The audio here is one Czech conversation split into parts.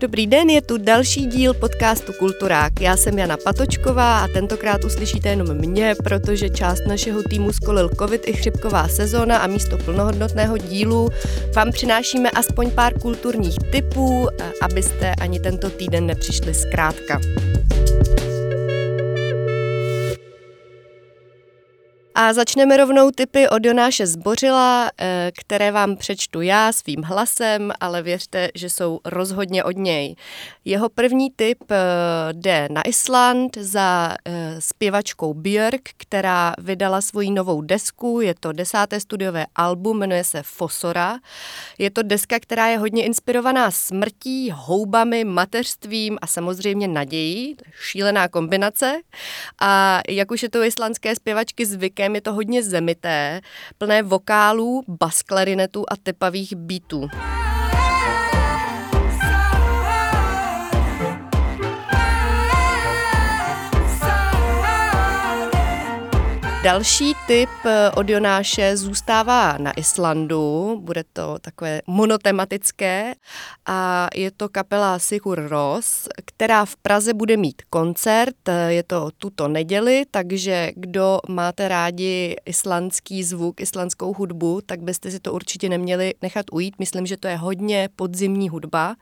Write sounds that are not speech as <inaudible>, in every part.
Dobrý den, je tu další díl podcastu Kulturák. Já jsem Jana Patočková a tentokrát uslyšíte jenom mě, protože část našeho týmu skolil covid i chřipková sezóna a místo plnohodnotného dílu vám přinášíme aspoň pár kulturních typů, abyste ani tento týden nepřišli zkrátka. A začneme rovnou typy od Jonáše Zbořila, eh, které vám přečtu já svým hlasem, ale věřte, že jsou rozhodně od něj. Jeho první tip eh, jde na Island za eh, zpěvačkou Björk, která vydala svoji novou desku. Je to desáté studiové album, jmenuje se Fosora. Je to deska, která je hodně inspirovaná smrtí, houbami, mateřstvím a samozřejmě nadějí. Šílená kombinace. A jak už je to islandské zpěvačky zvykem, je to hodně zemité, plné vokálů, bas klarinetů a tepavých beatů. Další typ eh, od Jonáše zůstává na Islandu, bude to takové monotematické. A je to kapela Sigur Ros, která v Praze bude mít koncert, eh, je to tuto neděli, takže kdo máte rádi islandský zvuk, islandskou hudbu, tak byste si to určitě neměli nechat ujít, myslím, že to je hodně podzimní hudba.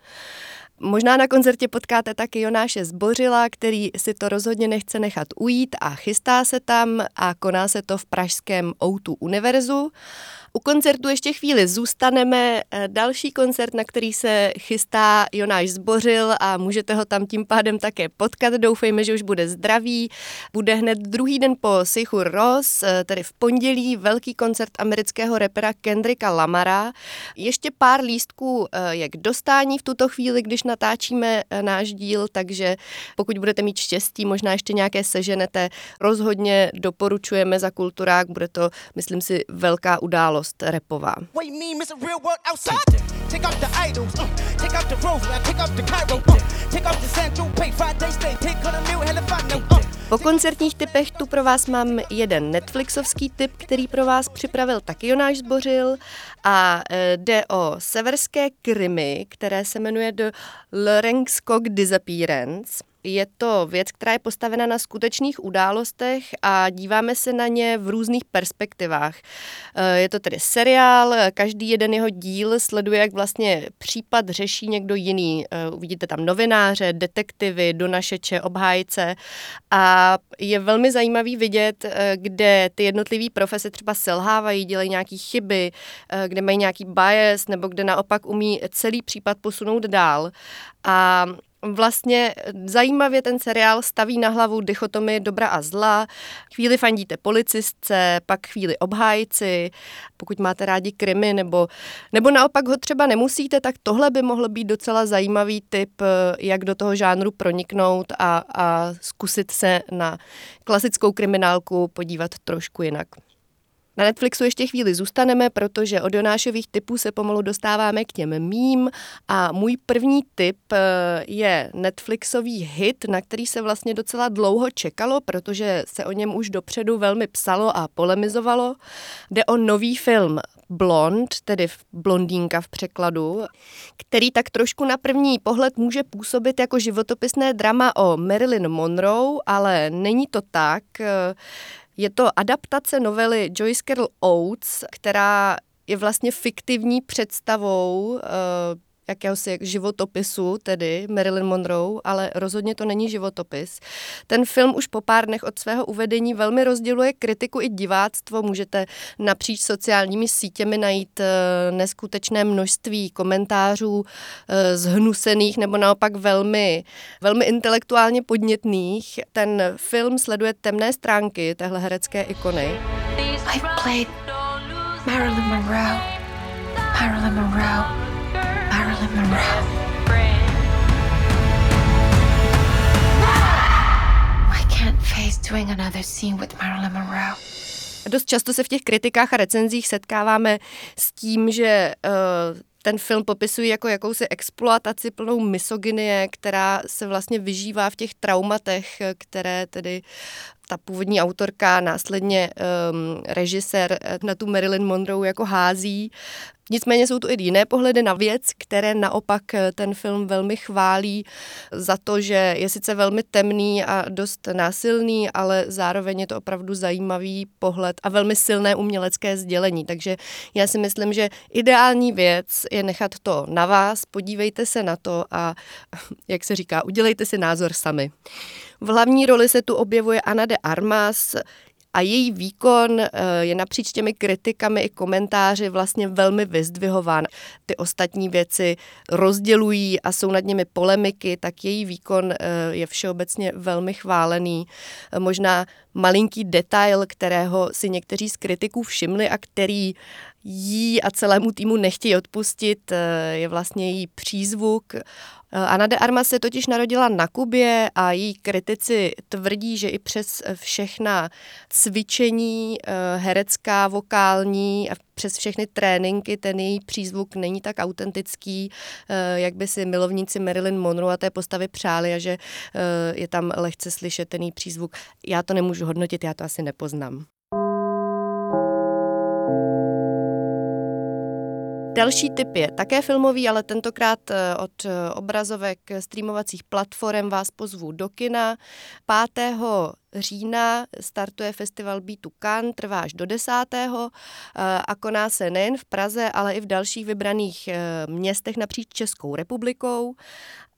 Možná na koncertě potkáte taky Jonáše Zbořila, který si to rozhodně nechce nechat ujít a chystá se tam a koná se to v pražském Outu Univerzu. U koncertu ještě chvíli zůstaneme. Další koncert, na který se chystá Jonáš Zbořil a můžete ho tam tím pádem také potkat. Doufejme, že už bude zdravý. Bude hned druhý den po Sichur Ross, tedy v pondělí, velký koncert amerického repera Kendricka Lamara. Ještě pár lístků eh, je k dostání v tuto chvíli, když natáčíme náš díl, takže pokud budete mít štěstí, možná ještě nějaké seženete, rozhodně doporučujeme za kulturák, bude to, myslím si, velká událost událost repová. Po koncertních typech tu pro vás mám jeden Netflixovský typ, který pro vás připravil taky Jonáš Zbořil a e, jde o severské krymy, které se jmenuje The Lorengskog Disappearance. Je to věc, která je postavena na skutečných událostech a díváme se na ně v různých perspektivách. Eh, je to tedy seriál, každý jeden jeho díl sleduje, jak vlastně případ řeší někdo jiný. Eh, uvidíte tam novináře, detektivy, donašeče, obhájce a je velmi zajímavý vidět, eh, kde ty jednotlivé profese třeba selhávají, dělají nějaké chyby, kde mají nějaký bias nebo kde naopak umí celý případ posunout dál. A vlastně zajímavě ten seriál staví na hlavu dichotomy dobra a zla. Chvíli fandíte policistce, pak chvíli obhájci. Pokud máte rádi krimi nebo, nebo naopak ho třeba nemusíte, tak tohle by mohl být docela zajímavý tip, jak do toho žánru proniknout a, a zkusit se na klasickou kriminálku podívat trošku jinak. Na Netflixu ještě chvíli zůstaneme, protože od Jonášových typů se pomalu dostáváme k těm mím a můj první tip eh, je Netflixový hit, na který se vlastně docela dlouho čekalo, protože se o něm už dopředu velmi psalo a polemizovalo. Jde o nový film Blond, tedy blondýnka v překladu, který tak trošku na první pohled může působit jako životopisné drama o Marilyn Monroe, ale není to tak. Je to adaptace novely Joyce Carol Oates, která je vlastně fiktivní představou uh, jakéhosi životopisu, tedy Marilyn Monroe, ale rozhodně to není životopis. Ten film už po pár dnech od svého uvedení velmi rozděluje kritiku i diváctvo. Můžete napříč sociálními sítěmi najít eh, neskutečné množství komentářů eh, zhnusených nebo naopak velmi, velmi intelektuálně podnětných. Ten film sleduje temné stránky téhle herecké ikony. I played Marilyn Monroe. Dost často se v těch kritikách a recenzích setkáváme s tím, že uh, ten film popisují jako jakousi exploataci plnou misogynie, která se vlastně vyžívá v těch traumatech, které tedy ta původní autorka, následně um, režisér na tu Marilyn Monroe jako hází. Nicméně jsou tu i jiné pohledy na věc, které naopak ten film velmi chválí za to, že je sice velmi temný a dost násilný, ale zároveň je to opravdu zajímavý pohled a velmi silné umělecké sdělení. Takže já si myslím, že ideální věc je nechat to na vás, podívejte se na to a, <laughs> jak se říká, udělejte si názor sami. V hlavní roli se tu objevuje Ana de Armas, a její výkon eh, je napříč těmi kritikami i komentáři vlastně velmi vyzdvihován. Ty ostatní věci rozdělují a jsou nad nimi polemiky, tak její výkon eh, je všeobecně velmi chválený. Možná malinký detail, kterého si někteří z kritiků všimli a který jí a celému týmu nechtějí odpustit, eh, je vlastně její přízvuk. Eh, Ana de Armas se totiž narodila na Kubě a její kritici tvrdí, že i přes všechna cvičení eh, herecká, vokální a přes všechny tréninky ten její přízvuk není tak autentický, jak by si milovníci Marilyn Monroe a té postavy přáli a že je tam lehce slyšet ten její přízvuk. Já to nemůžu hodnotit, já to asi nepoznám. Další typ je také filmový, ale tentokrát eh, od eh, obrazovek streamovacích platform vás pozvu do kina. 5 října startuje festival Beatu Can, trvá až do 10. Eh, a koná se nejen v Praze, ale i v dalších vybraných městech napříč Českou republikou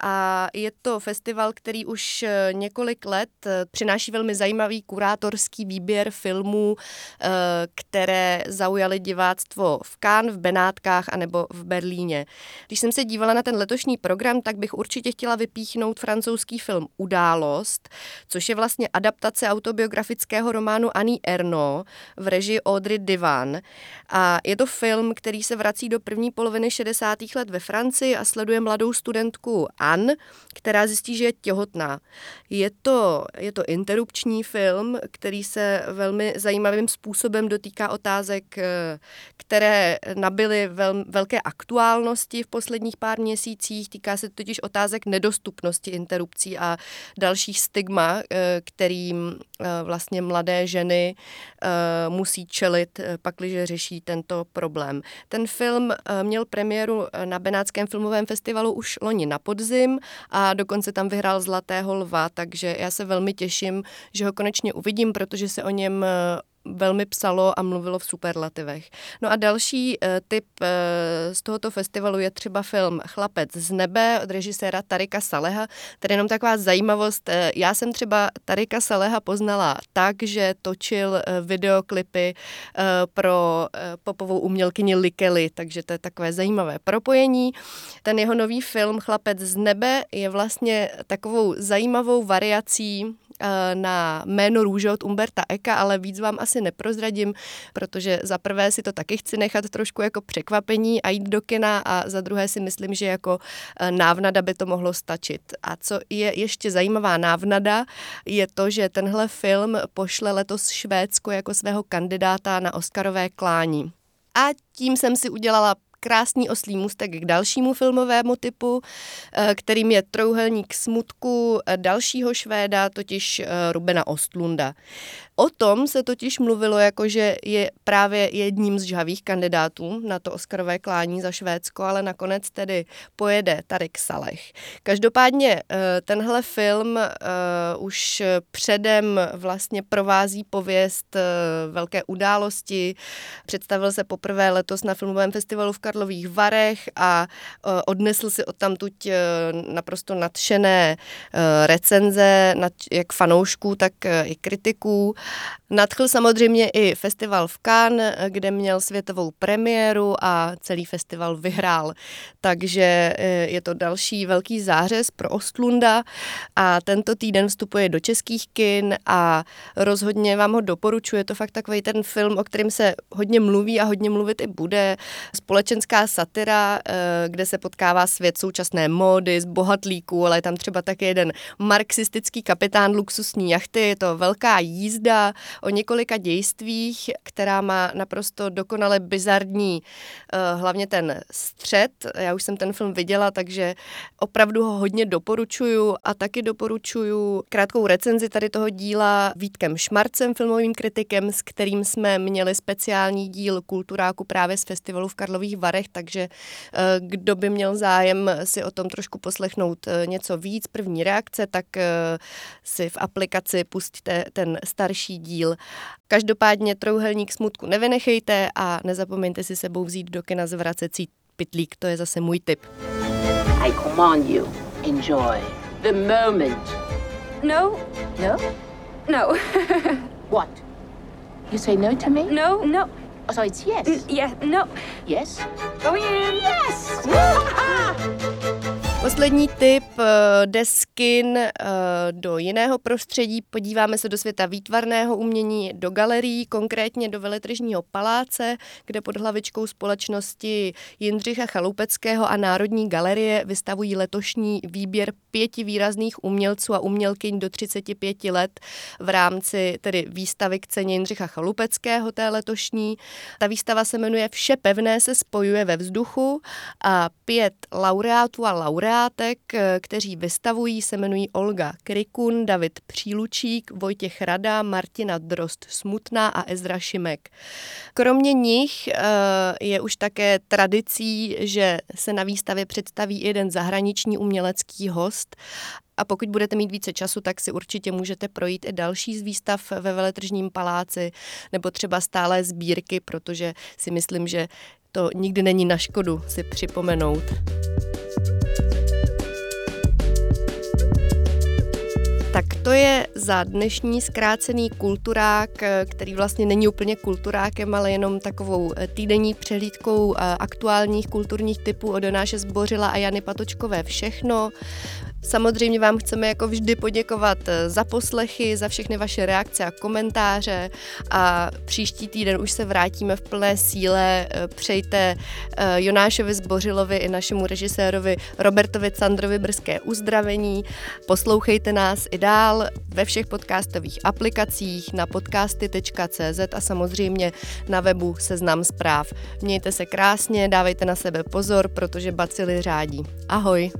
a je to festival, který už eh, několik let eh, přináší velmi zajímavý kurátorský výběr filmů, eh, které zaujaly diváctvo v Cannes, v Benátkách anebo v Berlíně. Když jsem se dívala na ten letošní program, tak bych určitě chtěla vypíchnout francouzský film Událost, což je vlastně adaptace autobiografického románu Annie Erno v režii Audrey Divan. A je to film, který se vrací do první poloviny 60. let ve Francii a sleduje mladou studentku Anne, která zjistí, že je těhotná. Je to, je to interrupční film, který se velmi zajímavým způsobem dotýká otázek, eh, které nabyly vel, velké aktuálnosti v posledních pár měsících. Týká se totiž otázek nedostupnosti interrupcí a dalších stigma, eh, kterým eh, vlastně mladé ženy musí čelit, pakliže řeší tento problém. Ten film měl premiéru na Benátském filmovém festivalu už loni na podzim a dokonce tam vyhrál Zlatého lva, takže já se velmi těším, že ho konečně uvidím, protože se o něm velmi psalo a mluvilo v superlativech. No a další uh, typ uh, z tohoto festivalu je třeba film Chlapec z nebe od režiséra Tarika Saleha. Tady jenom taková zajímavost. Uh, já jsem třeba Tarika Saleha poznala tak, že točil videoklipy pro popovou umělkyni Likely, takže to je takové zajímavé propojení. Ten jeho nový film Chlapec z nebe je vlastně takovou zajímavou variací Eh, na jméno růže od Umberta Eka, ale víc vám asi neprozradím, protože za prvé si to taky chci nechat trošku jako překvapení a jít do kina a za druhé si myslím, že jako eh, návnada by to mohlo stačit. A co je ještě zajímavá návnada, je to, že tenhle film pošle letos Švédsko jako svého kandidáta na Oscarové klání. A tím jsem si udělala krásný oslý můstek k dalšímu filmovému typu, eh, kterým je Trouhelník smutku eh, dalšího Švéda, totiž eh, Rubena Ostlunda. O tom se totiž mluvilo jako, že je právě jedním z žhavých kandidátů na to Oscarové klání za Švédsko, ale nakonec tedy pojede Tarik Saleh. Každopádně tenhle film už předem vlastně provází pověst velké události. Představil se poprvé letos na filmovém festivalu v Karlových Varech a e, odnesl si odtamtuť e, naprosto nadšené e, recenze, jak fanoušků, tak i kritiků. Nadchl samozřejmě i festival v Cannes, kde měl světovou premiéru a celý festival vyhrál. Takže je to další velký zářez pro Ostlunda a tento týden vstupuje do českých kin a rozhodně vám ho doporučuji. Je to fakt takový ten film, o kterém se hodně mluví a hodně mluvit i bude. Společen společenská satira, eh, kde se potkává svět současné módy, z bohatlíků, ale je tam třeba také jeden marxistický kapitán luxusní jachty. Je to velká jízda o několika dějstvích, která má naprosto dokonale bizarní, eh, hlavně ten střed. Já už jsem ten film viděla, takže opravdu ho hodně doporučuju a taky doporučuju krátkou recenzi tady toho díla Vítkem Šmarcem, filmovým kritikem, s kterým jsme měli speciální díl Kulturáku právě z festivalu v Karlových Varech, takže eh, kdo by měl zájem si o tom trošku poslechnout eh, něco víc, první reakce, tak eh, si v aplikaci pustíte ten starší díl. Každopádně trouhelník smutku nevynechejte a nezapomeňte si sebou vzít do kina zvracecí pitlík, to je zase můj tip. I command you, enjoy the moment. No. No? No. <laughs> What? You say no to me? No, no. Oh, so it's yes? Yeah, no. Yes? Going in. Yes! Poslední tip eh, deskin eh, do jiného prostředí. Podíváme se do světa výtvarného umění, do galerií, konkrétně do Veletržního paláce, kde pod hlavičkou společnosti Jindřicha Chalupeckého a Národní galerie vystavují letošní výběr pěti výrazných umělců a umělkyň do 35 let v rámci tedy výstavy k ceně Jindřicha Chalupeckého té letošní. Ta výstava se jmenuje Vše pevné se spojuje ve vzduchu a pět laureátů a laureátek, kteří vystavují, se jmenují Olga Krikun, David Přílučík, Vojtěch Rada, Martina Drost Smutná a Ezra Šimek. Kromě nich eh, je už také tradicí, že se na výstavě představí jeden zahraniční umělecký host a pokud budete mít více času, tak si určitě můžete projít i další z výstav ve Veletržním paláci nebo třeba stále sbírky, protože si myslím, že to nikdy není na škodu si připomenout. Tak to je za dnešní zkrácený kulturák, který vlastně není úplně kulturákem, ale jenom takovou týdenní přehlídkou aktuálních kulturních typů od Donáše Zbořila a Jany Patočkové všechno. Samozřejmě vám chceme jako vždy poděkovat eh, za poslechy, za všechny vaše reakce a komentáře a příští týden už se vrátíme v plné síle. Eh, přejte eh, Jonášovi Zbořilovi i našemu režisérovi Robertovi Candrovi brzké uzdravení. Poslouchejte nás i dál ve všech podcastových aplikacích na podcasty.cz a samozřejmě na webu Seznam zpráv. Mějte se krásně, dávejte na sebe pozor, protože bacily řádí. Ahoj!